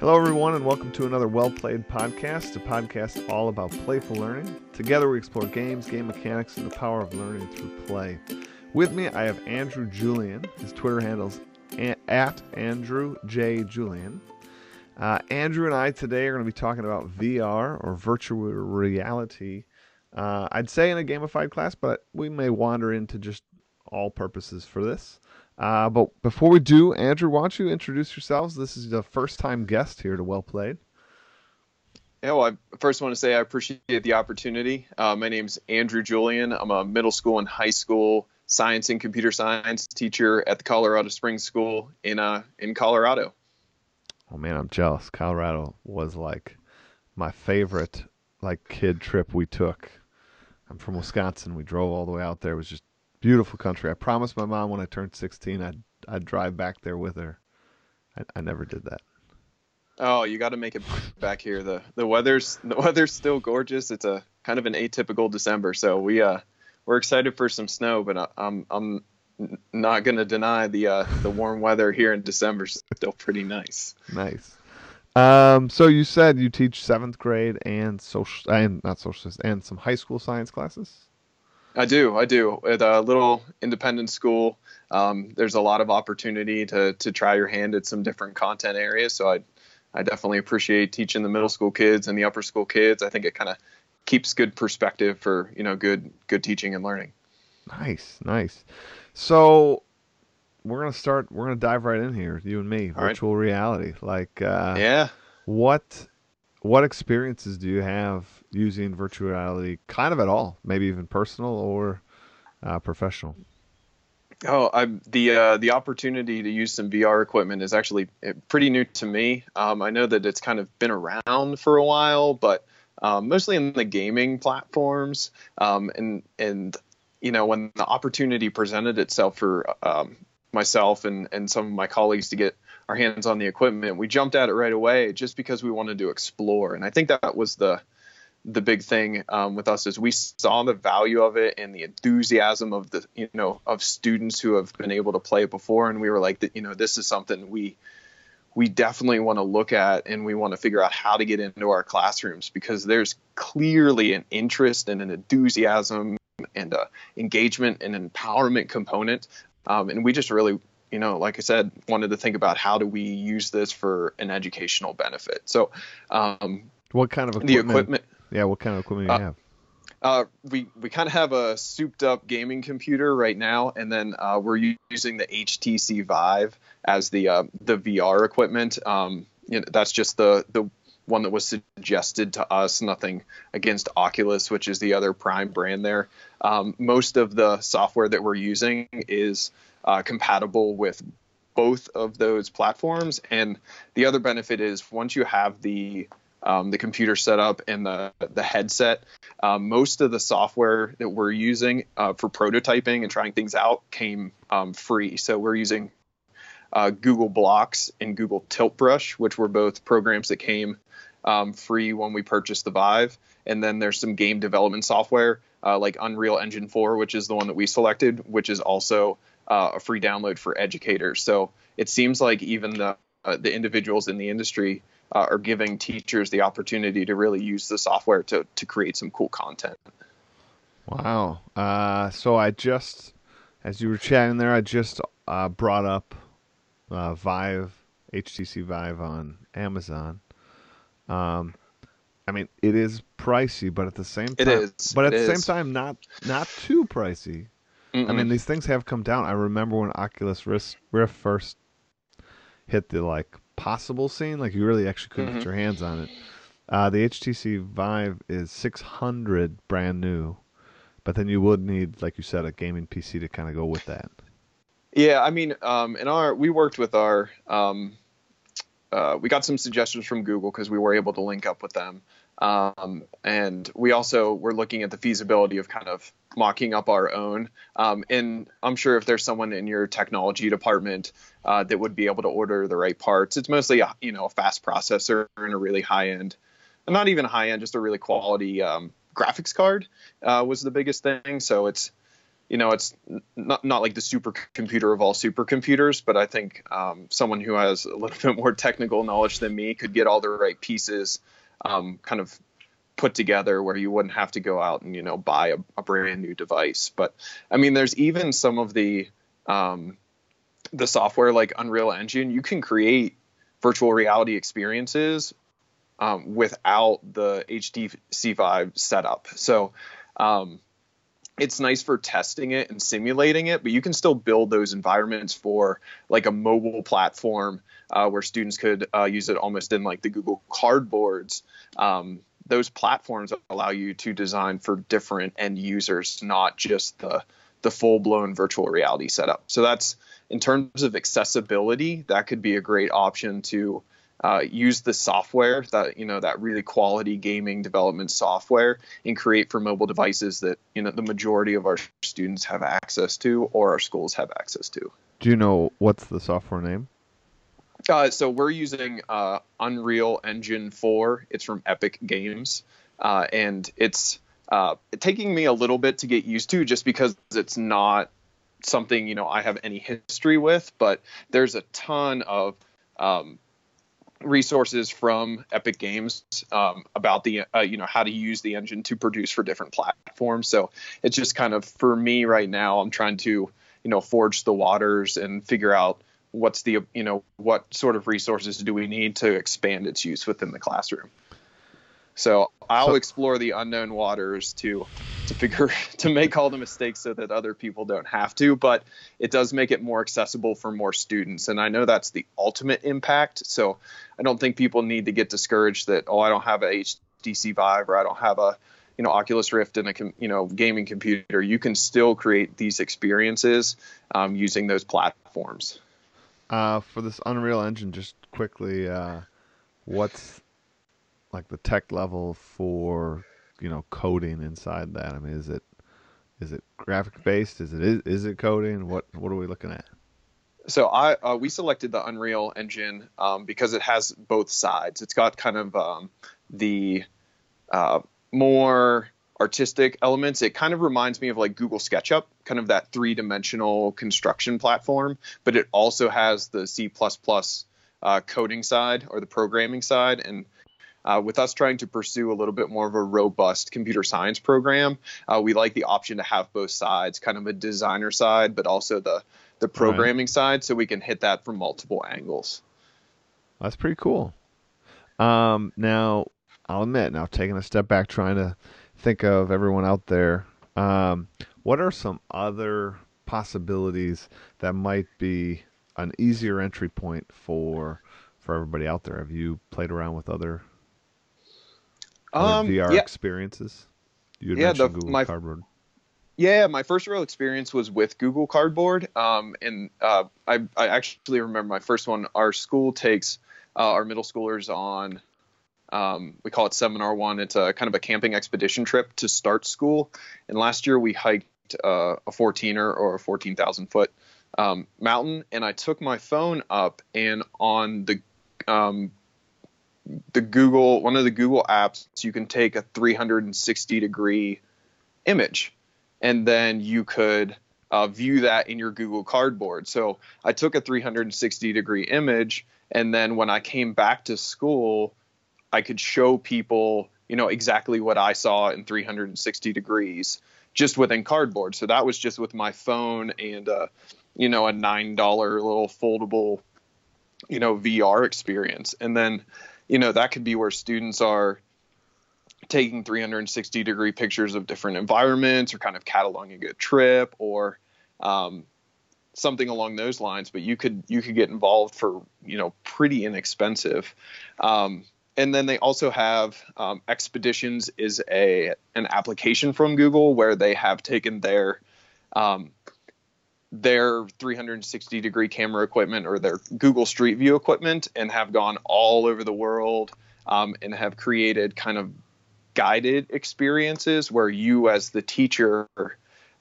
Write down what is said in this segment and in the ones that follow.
Hello, everyone, and welcome to another Well Played podcast, a podcast all about playful learning. Together, we explore games, game mechanics, and the power of learning through play. With me, I have Andrew Julian. His Twitter handle's at Andrew J. Julian. Uh, Andrew and I today are going to be talking about VR or virtual reality. Uh, I'd say in a gamified class, but we may wander into just all purposes for this. Uh, but before we do, Andrew, why don't you introduce yourselves? This is the first time guest here to Well Played. Yeah, well, I first want to say I appreciate the opportunity. Uh, my name's Andrew Julian. I'm a middle school and high school science and computer science teacher at the Colorado Springs School in uh in Colorado. Oh man, I'm jealous. Colorado was like my favorite like kid trip we took. I'm from Wisconsin. We drove all the way out there. It was just beautiful country. I promised my mom when I turned 16 I'd I'd drive back there with her. I, I never did that. Oh, you got to make it back here. the The weather's the weather's still gorgeous. It's a kind of an atypical December, so we uh we're excited for some snow, but I, I'm I'm not going to deny the uh, the warm weather here in December is still pretty nice. Nice. Um, so you said you teach seventh grade and social and not social and some high school science classes. I do, I do. At a little independent school, um, there's a lot of opportunity to to try your hand at some different content areas. So I I definitely appreciate teaching the middle school kids and the upper school kids. I think it kind of keeps good perspective for you know good good teaching and learning. Nice, nice. So we're gonna start. We're gonna dive right in here, you and me. All virtual right. reality. Like, uh, yeah. What what experiences do you have using virtual reality? Kind of at all, maybe even personal or uh, professional. Oh, I, the uh, the opportunity to use some VR equipment is actually eh, pretty new to me. Um, I know that it's kind of been around for a while, but um, mostly in the gaming platforms. Um, and and you know when the opportunity presented itself for um, myself and and some of my colleagues to get our hands on the equipment, we jumped at it right away just because we wanted to explore. And I think that was the the big thing um, with us is we saw the value of it and the enthusiasm of the you know of students who have been able to play it before and we were like you know this is something we we definitely want to look at and we want to figure out how to get into our classrooms because there's clearly an interest and an enthusiasm and a engagement and empowerment component um, and we just really you know like i said wanted to think about how do we use this for an educational benefit so um, what kind of equipment? the equipment yeah, what kind of equipment do you uh, have? Uh, we we kind of have a souped up gaming computer right now, and then uh, we're using the HTC Vive as the uh, the VR equipment. Um, you know, that's just the the one that was suggested to us. Nothing against Oculus, which is the other prime brand there. Um, most of the software that we're using is uh, compatible with both of those platforms, and the other benefit is once you have the um, the computer setup and the the headset. Um, most of the software that we're using uh, for prototyping and trying things out came um, free. So we're using uh, Google Blocks and Google Tilt Brush, which were both programs that came um, free when we purchased the Vive. And then there's some game development software uh, like Unreal Engine 4, which is the one that we selected, which is also uh, a free download for educators. So it seems like even the uh, the individuals in the industry uh, are giving teachers the opportunity to really use the software to, to create some cool content. Wow. Uh, so I just, as you were chatting there, I just brought up uh, Vive, HTC Vive on Amazon. Um, I mean, it is pricey, but at the same time, it is. But at it the is. same time, not not too pricey. Mm-mm. I mean, these things have come down. I remember when Oculus Rift, Rift first hit the like possible scene. Like you really actually couldn't mm-hmm. get your hands on it. Uh, the HTC Vive is 600 brand new, but then you would need, like you said, a gaming PC to kind of go with that. Yeah, I mean, um, in our we worked with our um, uh, we got some suggestions from Google because we were able to link up with them, um, and we also were looking at the feasibility of kind of mocking up our own. Um, and I'm sure if there's someone in your technology department uh, that would be able to order the right parts, it's mostly a, you know a fast processor and a really high end, not even high end, just a really quality um, graphics card uh, was the biggest thing. So it's you know, it's not not like the supercomputer of all supercomputers, but I think um, someone who has a little bit more technical knowledge than me could get all the right pieces um, kind of put together where you wouldn't have to go out and you know buy a, a brand new device. But I mean, there's even some of the um, the software like Unreal Engine. You can create virtual reality experiences um, without the HTC Vive setup. So um, it's nice for testing it and simulating it, but you can still build those environments for like a mobile platform uh, where students could uh, use it almost in like the Google Cardboards. Um, those platforms allow you to design for different end users, not just the the full blown virtual reality setup. So that's in terms of accessibility, that could be a great option to uh, use the software that you know that really quality gaming development software and create for mobile devices that you know the majority of our students have access to or our schools have access to. Do you know what's the software name? Uh, so we're using uh, Unreal Engine 4. It's from Epic Games, uh, and it's uh, taking me a little bit to get used to, just because it's not something you know I have any history with. But there's a ton of um, resources from Epic Games um, about the uh, you know how to use the engine to produce for different platforms. So it's just kind of for me right now. I'm trying to you know forge the waters and figure out what's the you know what sort of resources do we need to expand its use within the classroom. So I'll explore the unknown waters to to figure to make all the mistakes so that other people don't have to. But it does make it more accessible for more students, and I know that's the ultimate impact. So I don't think people need to get discouraged that oh I don't have a HTC Vive or I don't have a you know Oculus Rift and a you know gaming computer. You can still create these experiences um, using those platforms. Uh, for this Unreal Engine, just quickly, uh, what's like the tech level for you know coding inside that? I mean, is it is it graphic based? Is it is, is it coding? What what are we looking at? So I uh, we selected the Unreal Engine um, because it has both sides. It's got kind of um, the uh, more artistic elements. It kind of reminds me of like Google SketchUp, kind of that three dimensional construction platform, but it also has the C uh, coding side or the programming side. And uh, with us trying to pursue a little bit more of a robust computer science program, uh, we like the option to have both sides, kind of a designer side, but also the the programming right. side, so we can hit that from multiple angles. That's pretty cool. Um, now, I'll admit, now taking a step back, trying to think of everyone out there, um, what are some other possibilities that might be an easier entry point for for everybody out there? Have you played around with other um, VR yeah. experiences? You had yeah, the, Google my, Cardboard. Yeah, my first real experience was with Google Cardboard, um, and uh, I, I actually remember my first one. Our school takes uh, our middle schoolers on. Um, we call it Seminar One. It's a kind of a camping expedition trip to start school. And last year we hiked uh, a 14er or a 14,000 foot um, mountain, and I took my phone up and on the um, the Google, one of the Google apps, you can take a 360 degree image and then you could uh, view that in your Google Cardboard. So I took a 360 degree image and then when I came back to school, I could show people, you know, exactly what I saw in 360 degrees just within Cardboard. So that was just with my phone and, uh, you know, a $9 little foldable, you know, VR experience. And then you know that could be where students are taking 360 degree pictures of different environments or kind of cataloging a trip or um, something along those lines but you could you could get involved for you know pretty inexpensive. Um, and then they also have um, expeditions is a an application from google where they have taken their um, their 360 degree camera equipment or their Google Street View equipment and have gone all over the world um, and have created kind of guided experiences where you, as the teacher,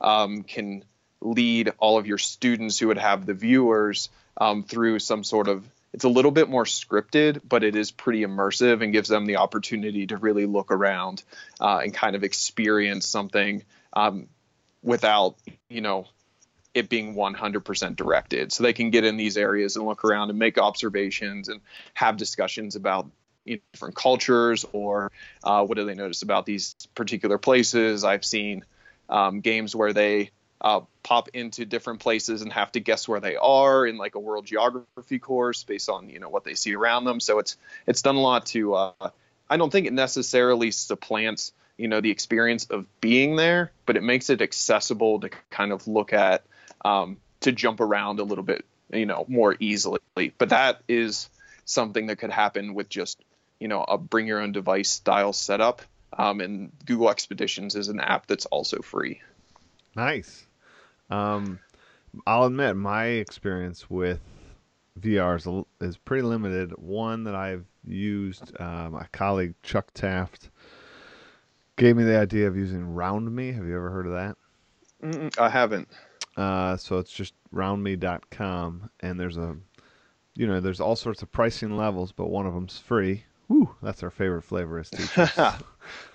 um, can lead all of your students who would have the viewers um, through some sort of it's a little bit more scripted, but it is pretty immersive and gives them the opportunity to really look around uh, and kind of experience something um, without you know it being 100% directed. So they can get in these areas and look around and make observations and have discussions about you know, different cultures or uh, what do they notice about these particular places? I've seen um, games where they uh, pop into different places and have to guess where they are in like a world geography course based on you know what they see around them. So it's it's done a lot to uh, i don't think it necessarily supplants you know the experience of being there but it makes it accessible to kind of look at um, to jump around a little bit, you know, more easily. But that is something that could happen with just, you know, a bring your own device style setup. Um, and Google Expeditions is an app that's also free. Nice. Um, I'll admit my experience with VR is, is pretty limited. One that I've used, uh, my colleague Chuck Taft gave me the idea of using RoundMe. Have you ever heard of that? Mm-mm, I haven't. Uh, so it's just roundme.com, and there's a, you know, there's all sorts of pricing levels, but one of them's free. Woo, that's our favorite flavor as teachers.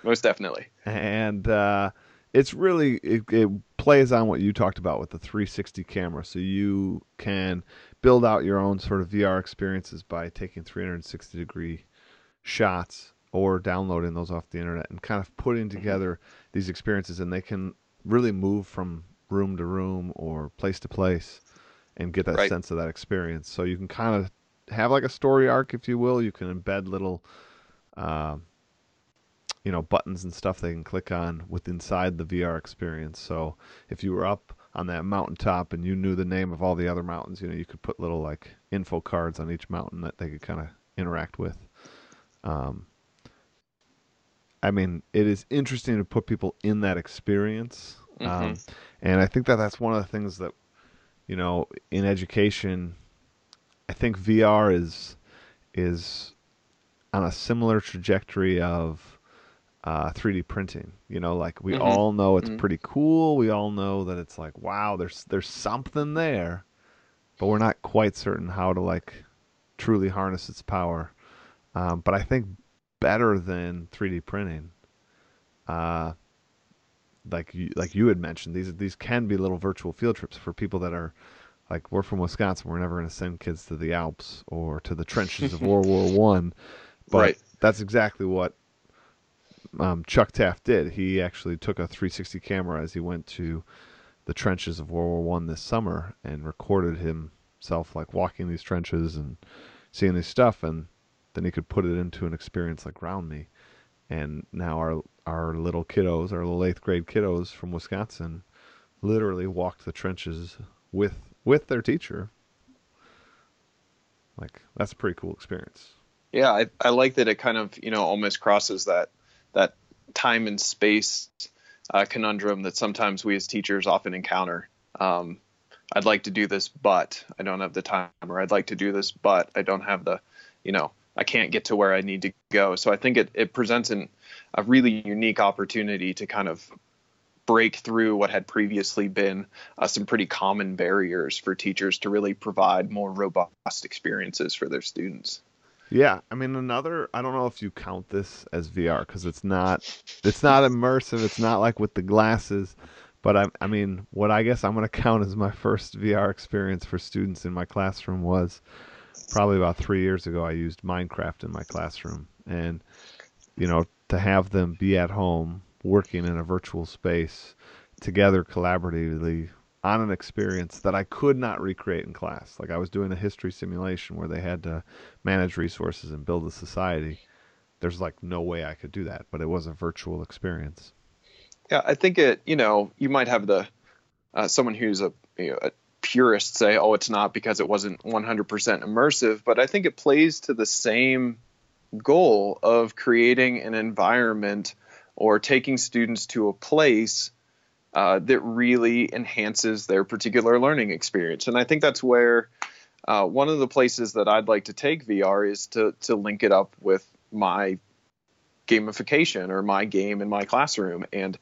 Most definitely. And uh, it's really it, it plays on what you talked about with the 360 camera, so you can build out your own sort of VR experiences by taking 360 degree shots or downloading those off the internet and kind of putting mm-hmm. together mm-hmm. these experiences and they can really move from room to room or place to place and get that right. sense of that experience. So you can kind of have like a story arc, if you will. You can embed little, uh, you know, buttons and stuff they can click on with inside the VR experience. So if you were up on that mountaintop and you knew the name of all the other mountains, you know, you could put little like info cards on each mountain that they could kind of interact with. Um, I mean, it is interesting to put people in that experience. Mm-hmm. Um, and I think that that's one of the things that, you know, in education, I think VR is is on a similar trajectory of uh, 3D printing. You know, like we mm-hmm. all know it's mm-hmm. pretty cool. We all know that it's like, wow, there's there's something there, but we're not quite certain how to like truly harness its power. Um, but I think better than 3D printing. Uh, like you, like you had mentioned, these these can be little virtual field trips for people that are like we're from Wisconsin. We're never going to send kids to the Alps or to the trenches of World War One, but right. that's exactly what um, Chuck Taft did. He actually took a 360 camera as he went to the trenches of World War One this summer and recorded himself like walking these trenches and seeing this stuff, and then he could put it into an experience like RoundMe. And now our our little kiddos, our little eighth grade kiddos from Wisconsin, literally walked the trenches with with their teacher. Like that's a pretty cool experience. Yeah, I, I like that it kind of you know almost crosses that that time and space uh, conundrum that sometimes we as teachers often encounter. Um, I'd like to do this, but I don't have the time, or I'd like to do this, but I don't have the, you know, I can't get to where I need to go. So I think it, it presents an, a really unique opportunity to kind of break through what had previously been uh, some pretty common barriers for teachers to really provide more robust experiences for their students. Yeah, I mean another I don't know if you count this as VR cuz it's not it's not immersive, it's not like with the glasses, but I I mean what I guess I'm going to count as my first VR experience for students in my classroom was probably about 3 years ago I used Minecraft in my classroom and you know to have them be at home working in a virtual space together collaboratively on an experience that I could not recreate in class. Like I was doing a history simulation where they had to manage resources and build a society. There's like no way I could do that, but it was a virtual experience. Yeah, I think it. You know, you might have the uh, someone who's a, you know, a purist say, "Oh, it's not because it wasn't 100% immersive," but I think it plays to the same goal of creating an environment or taking students to a place uh, that really enhances their particular learning experience. And I think that's where uh, one of the places that I'd like to take VR is to to link it up with my gamification or my game in my classroom and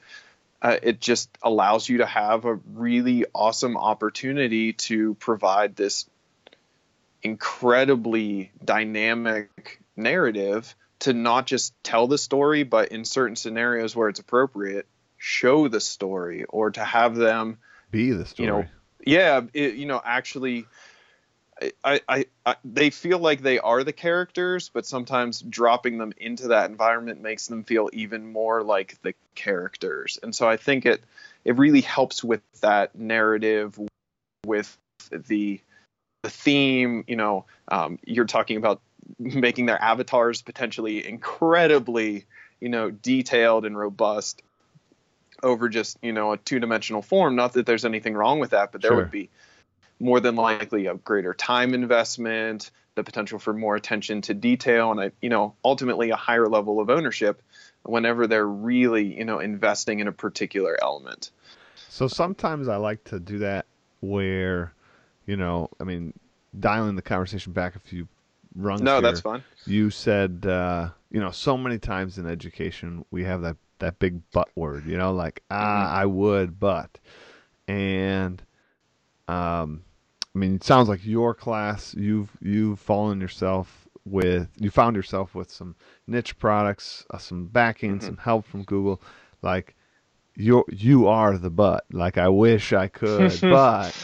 uh, it just allows you to have a really awesome opportunity to provide this incredibly dynamic narrative to not just tell the story, but in certain scenarios where it's appropriate, show the story or to have them be the story. You know, yeah, it, you know, actually I, I, I, they feel like they are the characters, but sometimes dropping them into that environment makes them feel even more like the characters. And so I think it it really helps with that narrative, with the the theme. You know, um, you're talking about making their avatars potentially incredibly, you know, detailed and robust over just you know a two dimensional form. Not that there's anything wrong with that, but there sure. would be more than likely a greater time investment, the potential for more attention to detail, and a, you know ultimately a higher level of ownership whenever they're really you know investing in a particular element. So sometimes I like to do that where, you know, I mean, dialing the conversation back a few rungs. No, here, that's fine. You said, uh, you know, so many times in education we have that that big but word, you know, like ah, mm-hmm. I would, but, and, um, I mean, it sounds like your class, you've you've fallen yourself with, you found yourself with some niche products, uh, some backing, mm-hmm. some help from Google, like you you are the butt. Like I wish I could, but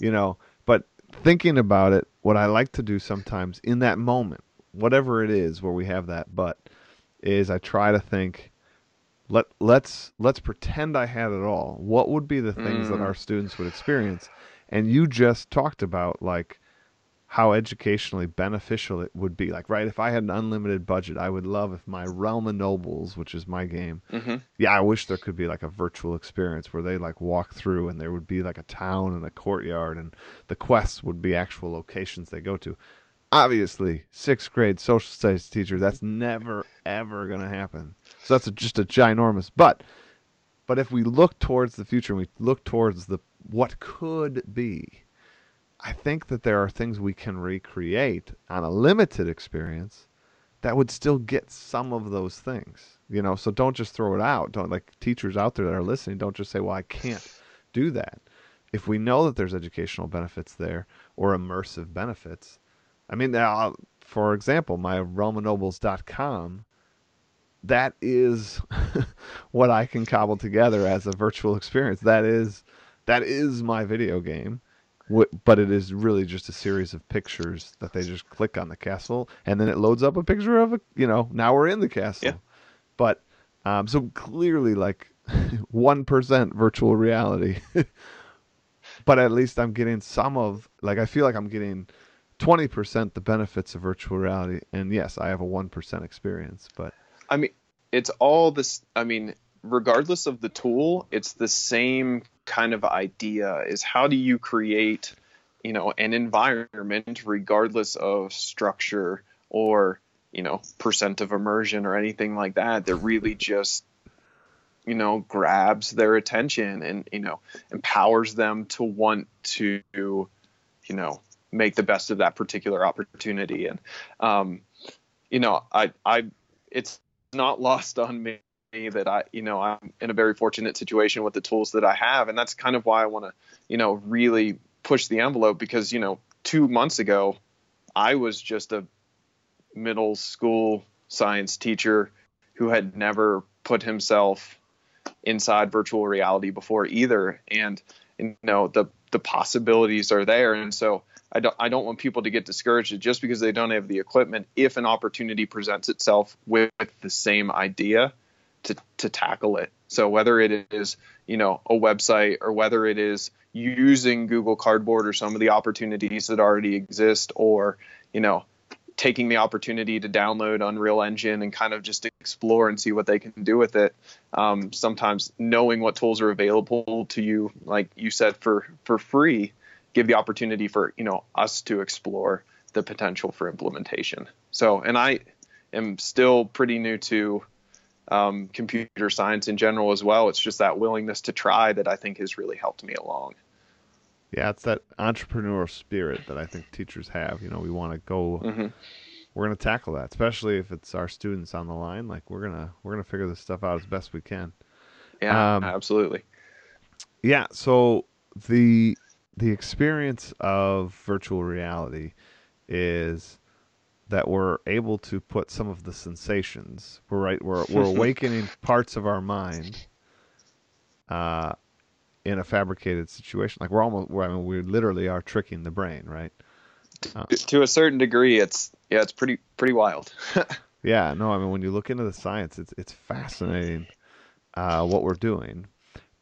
you know, but thinking about it, what I like to do sometimes in that moment, whatever it is where we have that but, is I try to think let let's let's pretend I had it all. What would be the things mm. that our students would experience? And you just talked about like how educationally beneficial it would be. Like, right, if I had an unlimited budget, I would love if my Realm of Nobles, which is my game, mm-hmm. yeah, I wish there could be like a virtual experience where they like walk through and there would be like a town and a courtyard and the quests would be actual locations they go to. Obviously, sixth grade social studies teacher, that's never ever going to happen. So that's a, just a ginormous. But, but if we look towards the future and we look towards the what could be, I think that there are things we can recreate on a limited experience that would still get some of those things. You know, so don't just throw it out. Don't like teachers out there that are listening, don't just say, "Well, I can't do that." If we know that there's educational benefits there or immersive benefits, I mean, uh, for example, my realmofnobles.com, that is what I can cobble together as a virtual experience. That is that is my video game but it is really just a series of pictures that they just click on the castle and then it loads up a picture of a you know now we're in the castle. Yeah. but um, so clearly like 1% virtual reality. But at least i'm getting some of like i feel like i'm getting 20% the benefits of virtual reality. And yes i have a 1% experience but i mean it's all this i mean regardless of the tool it's the same kind of idea is how do you create you know an environment regardless of structure or you know percent of immersion or anything like that that really just you know grabs their attention and you know empowers them to want to you know make the best of that particular opportunity. And um you know i i it's not lost on me that I, you know, I'm in a very fortunate situation with the tools that I have, and that's kind of why I want to, you know, really push the envelope because, you know, two months ago, I was just a middle school science teacher who had never put himself inside virtual reality before either, and you know, the the possibilities are there, and so I don't I don't want people to get discouraged just because they don't have the equipment. If an opportunity presents itself with the same idea to to tackle it. So whether it is you know a website or whether it is using Google Cardboard or some of the opportunities that already exist, or you know taking the opportunity to download Unreal Engine and kind of just explore and see what they can do with it. Um, sometimes knowing what tools are available to you, like you said, for for free, give the opportunity for you know us to explore the potential for implementation. So, and I am still pretty new to um, computer science in general as well. It's just that willingness to try that I think has really helped me along. Yeah, it's that entrepreneurial spirit that I think teachers have. You know, we want to go. Mm-hmm. We're going to tackle that, especially if it's our students on the line. Like we're gonna we're gonna figure this stuff out as best we can. Yeah, um, absolutely. Yeah. So the the experience of virtual reality is that we're able to put some of the sensations we're right we're, we're awakening parts of our mind uh, in a fabricated situation. Like we're almost, we're, I mean, we literally are tricking the brain, right? Uh, to a certain degree, it's yeah, it's pretty pretty wild. yeah, no, I mean when you look into the science, it's it's fascinating uh, what we're doing,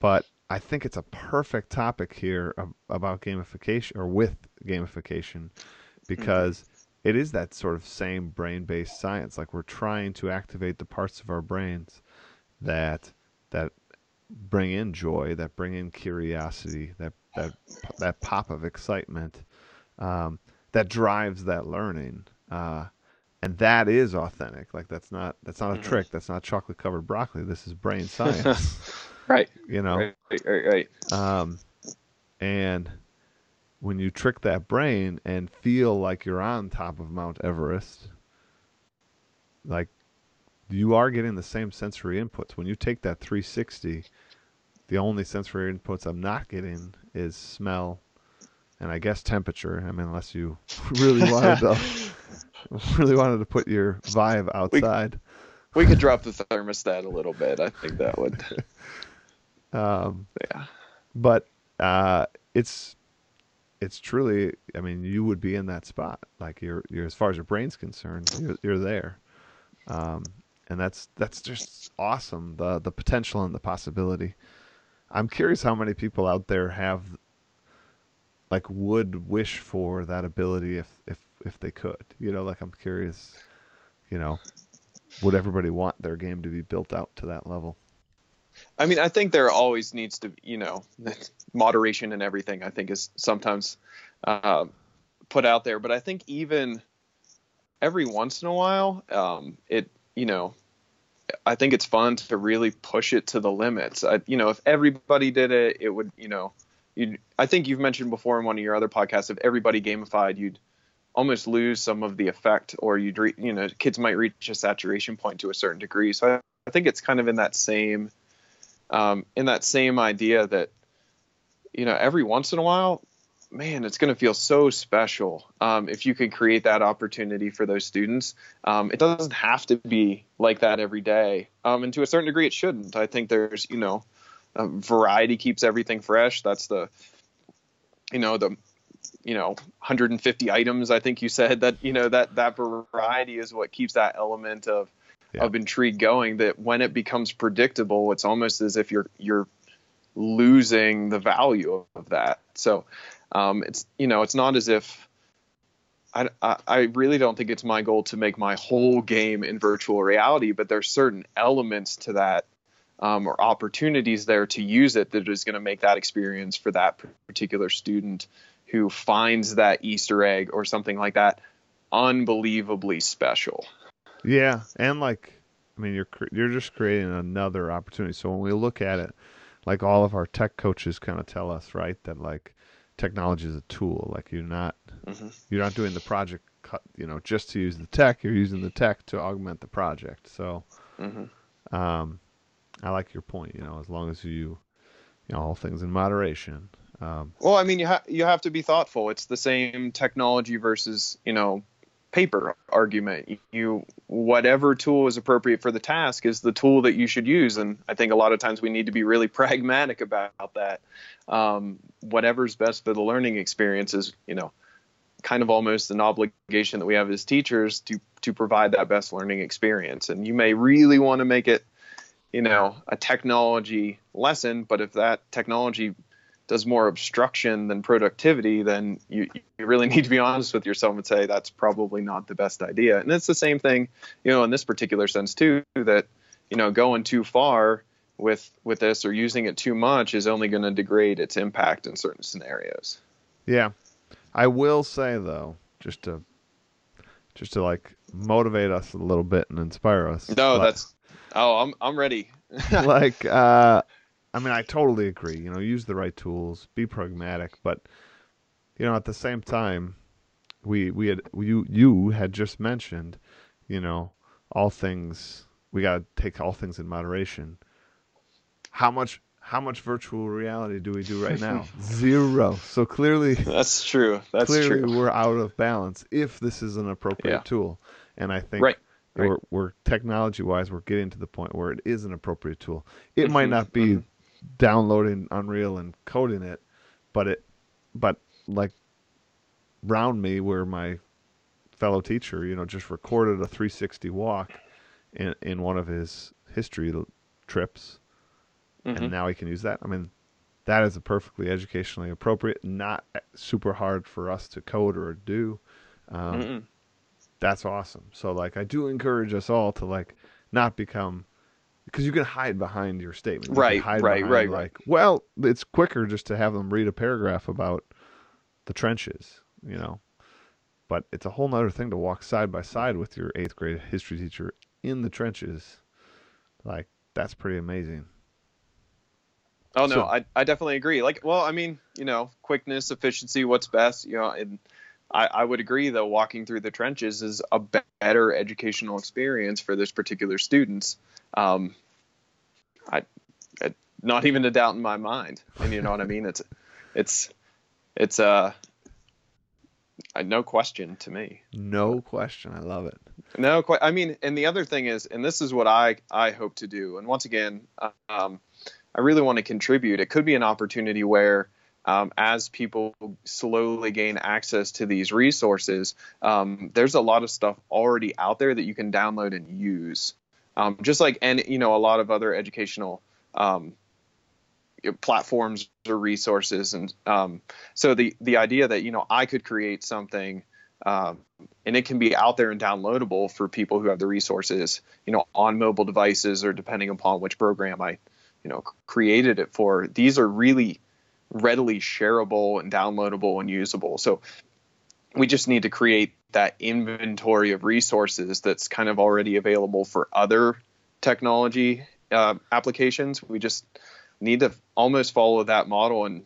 but I think it's a perfect topic here about gamification or with gamification because mm-hmm. It is that sort of same brain-based science. Like we're trying to activate the parts of our brains that that bring in joy, that bring in curiosity, that that that pop of excitement, um, that drives that learning, uh, and that is authentic. Like that's not that's not a mm-hmm. trick. That's not chocolate covered broccoli. This is brain science. right. You know. Right. Right. Right. Um, and when you trick that brain and feel like you're on top of Mount Everest, like you are getting the same sensory inputs. When you take that 360, the only sensory inputs I'm not getting is smell and I guess temperature. I mean, unless you really wanted to really wanted to put your Vive outside. We, we could drop the thermostat a little bit. I think that would. Um, yeah. But uh, it's it's truly. I mean, you would be in that spot. Like you're you're as far as your brain's concerned, you're you're there. Um, and that's that's just awesome. The the potential and the possibility. I'm curious how many people out there have like would wish for that ability if if if they could. You know, like I'm curious, you know, would everybody want their game to be built out to that level? I mean, I think there always needs to, you know, moderation and everything. I think is sometimes uh, put out there, but I think even every once in a while, um, it you know, I think it's fun to really push it to the limits. I, you know, if everybody did it, it would, you know, you. I think you've mentioned before in one of your other podcasts, if everybody gamified, you'd almost lose some of the effect, or you'd, re, you know, kids might reach a saturation point to a certain degree. So I, I think it's kind of in that same, um, in that same idea that, you know, every once in a while, man, it's going to feel so special um, if you can create that opportunity for those students. Um, it doesn't have to be like that every day, um, and to a certain degree, it shouldn't. I think there's, you know, variety keeps everything fresh. That's the, you know, the, you know, 150 items. I think you said that, you know, that that variety is what keeps that element of yeah. of intrigue going. That when it becomes predictable, it's almost as if you're you're losing the value of that. So um, it's you know it's not as if I, I, I really don't think it's my goal to make my whole game in virtual reality, but there's certain elements to that um, or opportunities there to use it that is going to make that experience for that particular student who finds that Easter egg or something like that unbelievably special. Yeah, and like I mean, you're you're just creating another opportunity. So when we look at it, like all of our tech coaches kind of tell us, right, that like technology is a tool. Like you're not mm-hmm. you're not doing the project, you know, just to use the tech. You're using the tech to augment the project. So, mm-hmm. um, I like your point. You know, as long as you, you know, all things in moderation. Um, well, I mean, you have you have to be thoughtful. It's the same technology versus you know paper argument. You whatever tool is appropriate for the task is the tool that you should use, and I think a lot of times we need to be really pragmatic about that. Um, whatever's best for the learning experience is, you know, kind of almost an obligation that we have as teachers to to provide that best learning experience. And you may really want to make it, you know, a technology lesson, but if that technology does more obstruction than productivity, then you, you really need to be honest with yourself and say that's probably not the best idea. And it's the same thing, you know, in this particular sense too, that, you know, going too far with with this or using it too much is only going to degrade its impact in certain scenarios. Yeah. I will say though, just to just to like motivate us a little bit and inspire us. No, like, that's oh, I'm I'm ready. like uh I mean, I totally agree. You know, use the right tools, be pragmatic, but you know, at the same time, we we had you you had just mentioned, you know, all things we got to take all things in moderation. How much how much virtual reality do we do right now? Zero. So clearly That's true. That's clearly true. we're out of balance if this is an appropriate yeah. tool. And I think right. Right. We're, we're technology wise, we're getting to the point where it is an appropriate tool. It mm-hmm. might not be mm-hmm downloading Unreal and coding it, but it, but like RoundMe where my fellow teacher, you know, just recorded a 360 walk in in one of his history trips, Mhm. and now he can use that. I mean, that is a perfectly educationally appropriate, not super hard for us to code or do. Um, that's awesome. So like, I do encourage us all to like not become because you can hide behind your statement. You Right, hide right, behind, right, Like, well, it's quicker just to have them read a paragraph about the trenches, you know. But it's a whole nother thing to walk side by side with your eighth grade history teacher in the trenches. Like, that's pretty amazing. Oh no, So- I I definitely agree. Like, well, I mean, you know, quickness, efficiency, what's best, you know, and I, I would agree though walking through the trenches is a be- better educational experience for this particular students. Um, I, I not even a doubt in my mind. And you know what I mean? It's it's it's uh uh, no question to me. No question. I love it. No, quite. I mean, and the other thing is, and this is what I I hope to do. And once again, um, I really want to contribute. It could be an opportunity where, um, as people slowly gain access to these resources, um, there's a lot of stuff already out there that you can download and use. Um, just like and you know a lot of other educational um, platforms or resources, and um, so the the idea that you know I could create something um, and it can be out there and downloadable for people who have the resources, you know, on mobile devices or depending upon which program I, you know, created it for. These are really readily shareable and downloadable and usable. So we just need to create that inventory of resources that's kind of already available for other technology uh, applications. We just need to almost follow that model and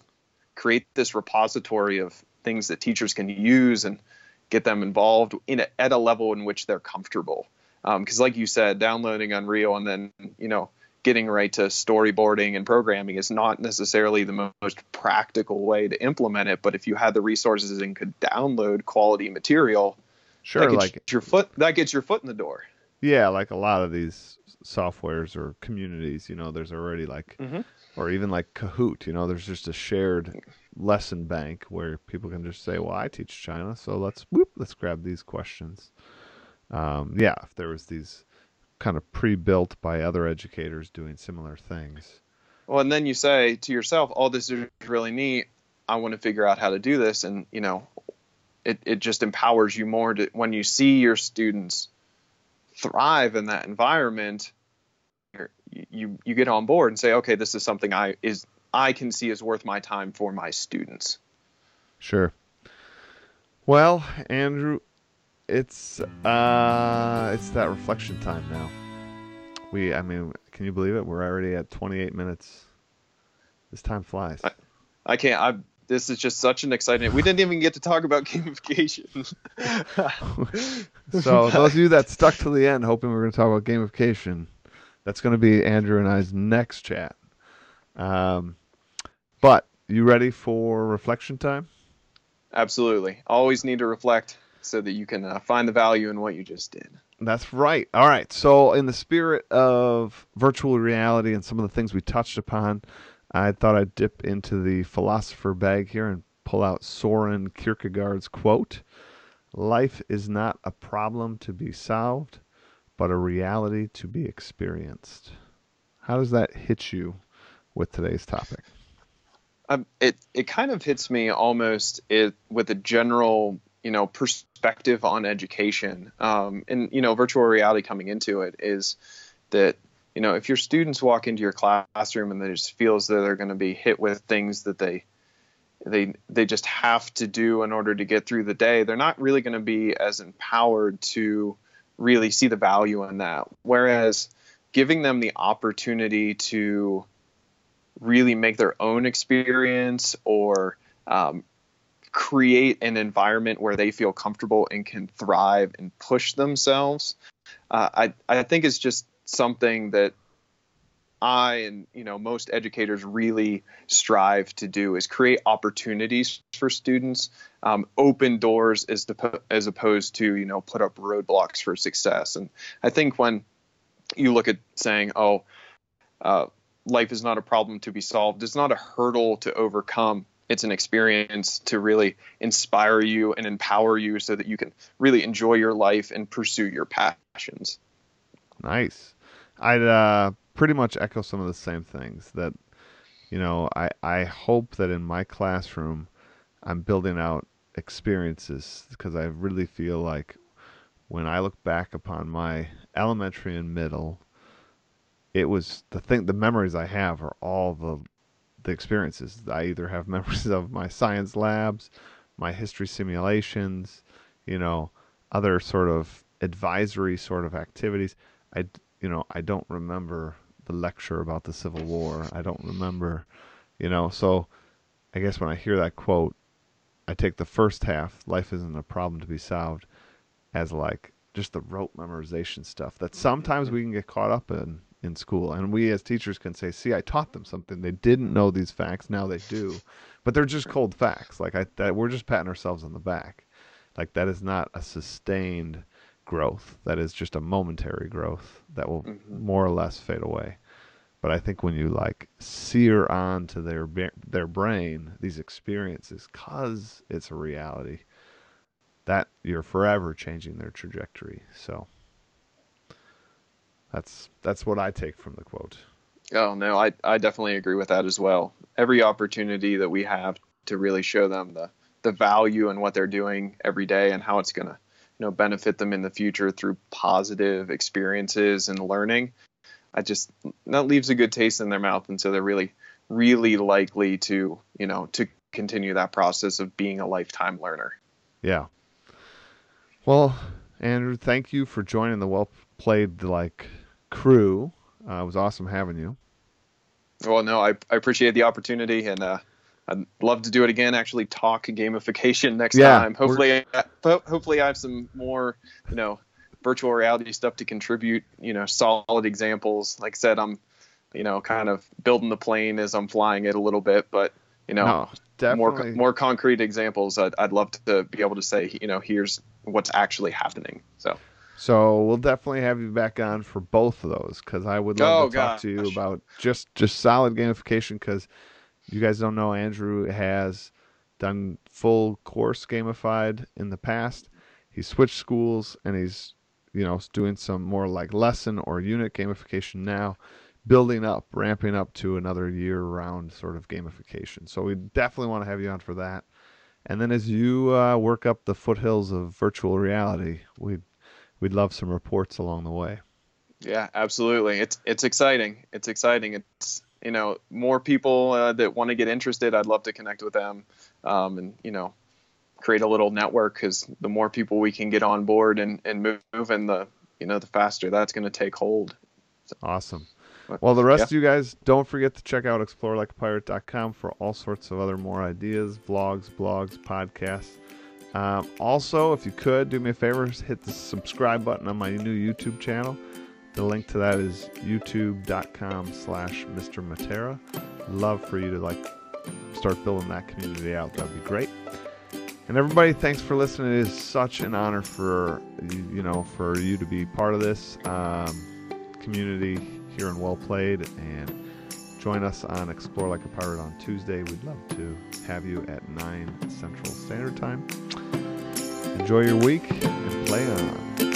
create this repository of things that teachers can use and get them involved in a, at a level in which they're comfortable. Because, like you said, downloading Unreal and then you know getting right to storyboarding and programming is not necessarily the most practical way to implement it. But if you had the resources and could download quality material, Sure, that gets like your foot that gets your foot in the door. yeah, like a lot of these softwares or communities, you know, there's already like, Mhm. or even like Kahoot, you know, there's just a shared lesson bank where people can just say, well, I teach China, so let's whoop, let's grab these questions. Um, yeah, if there was these kind of pre-built by other educators doing similar things. Well, and then you say to yourself, "Oh, this is really neat. I want to figure out how to do this." And you know, it it just empowers you more to when you see your students thrive in that environment. You you get on board and say, "Okay, this is something I is I can see is worth my time for my students." Sure. Well, Andrew, it's uh it's that reflection time now. We I mean, can you believe it? We're already at 28 minutes. This time flies. I can't. I this is just such an exciting. We didn't even get to talk about gamification. so, those of you that stuck to the end hoping we are going to talk about gamification, that's going to be Andrew and I's next chat. Um but you ready for reflection time? Absolutely. Always need to reflect so that you can uh, find the value in what you just did. That's right. All right. So, in the spirit of virtual reality and some of the things we touched upon, I thought I'd dip into the philosopher bag here and pull out Soren Kierkegaard's quote Life is not a problem to be solved, but a reality to be experienced. How does that hit you with today's topic? Um, it it kind of hits me almost it, with a general you know perspective on education. Um, and you know virtual reality coming into it is that you know if your students walk into your classroom and they just feel as though they're going to be hit with things that they they they just have to do in order to get through the day they're not really going to be as empowered to really see the value in that. Whereas giving them the opportunity to really make their own experience or um, create an environment where they feel comfortable and can thrive and push themselves. Uh, I I think it's just something that I and you know most educators really strive to do is create opportunities for students, um, open doors as to, as opposed to you know put up roadblocks for success. And I think when you look at saying, oh, uh, life is not a problem to be solved. It's not a hurdle to overcome. It's an experience to really inspire you and empower you so that you can really enjoy your life and pursue your passions. Nice. I'd uh, pretty much echo some of the same things that, you know, I, I hope that in my classroom I'm building out experiences because I really feel like when I look back upon my elementary and middle, it was the thing the memories I have are all the the experiences. I either have memories of my science labs, my history simulations, you know, other sort of advisory sort of activities. I you know, I don't remember the lecture about the Civil War. I don't remember, you know, so I guess when I hear that quote, I take the first half, life isn't a problem to be solved, as like just the rote memorization stuff that sometimes we can get caught up in in school. And we as teachers can say, see, I taught them something. They didn't know these facts. Now they do. But they're just cold facts. Like I, that, we're just patting ourselves on the back. Like that is not a sustained growth. That is just a momentary growth that will mm-hmm. more or less fade away. But I think when you like sear onto their their brain these experiences, cause it's a reality, that you're forever changing their trajectory. So that's that's what I take from the quote. Oh no, I I definitely agree with that as well. Every opportunity that we have to really show them the the value and what they're doing every day and how it's gonna you know benefit them in the future through positive experiences and learning. I just that leaves a good taste in their mouth, and so they're really really likely to you know to continue that process of being a lifetime learner. Yeah. Well, Andrew, thank you for joining the well played like crew. Uh, it was awesome having you. Well, no, I, I appreciate the opportunity, and uh, I'd love to do it again. Actually, talk gamification next yeah, time. Hopefully, I, hopefully I have some more, you know, virtual reality stuff to contribute. You know, solid examples. Like I said, I'm, you know, kind of building the plane as I'm flying it a little bit, but you know, no, more more concrete examples. I'd, I'd love to be able to say, you know, here's what's actually happening. So. So we'll definitely have you back on for both of those because I would love oh, to talk to you about just just solid gamification because you guys don't know Andrew has done full course gamified in the past. He switched schools and he's you know doing some more like lesson or unit gamification now, building up, ramping up to another year round sort of gamification. So we definitely want to have you on for that. And then as you uh, work up the foothills of virtual reality, we we'd love some reports along the way. Yeah, absolutely. It's it's exciting. It's exciting. It's you know more people uh, that want to get interested. I'd love to connect with them, um, and you know create a little network because the more people we can get on board and and move, and the you know the faster that's going to take hold. So, awesome. Well, the rest yeah. of you guys, don't forget to check out explorelikeapirate.com for all sorts of other more ideas, vlogs, blogs, podcasts. Um, also, if you could do me a favor, hit the subscribe button on my new YouTube channel. The link to that is youtube.com slash Mr. Matera. Love for you to like start building that community out. That'd be great. And everybody, thanks for listening. It is such an honor for you know for you to be part of this um, community here in Well Played and join us on Explore Like a Pirate on Tuesday. We'd love to have you at 9 Central Standard Time. Enjoy your week and play on.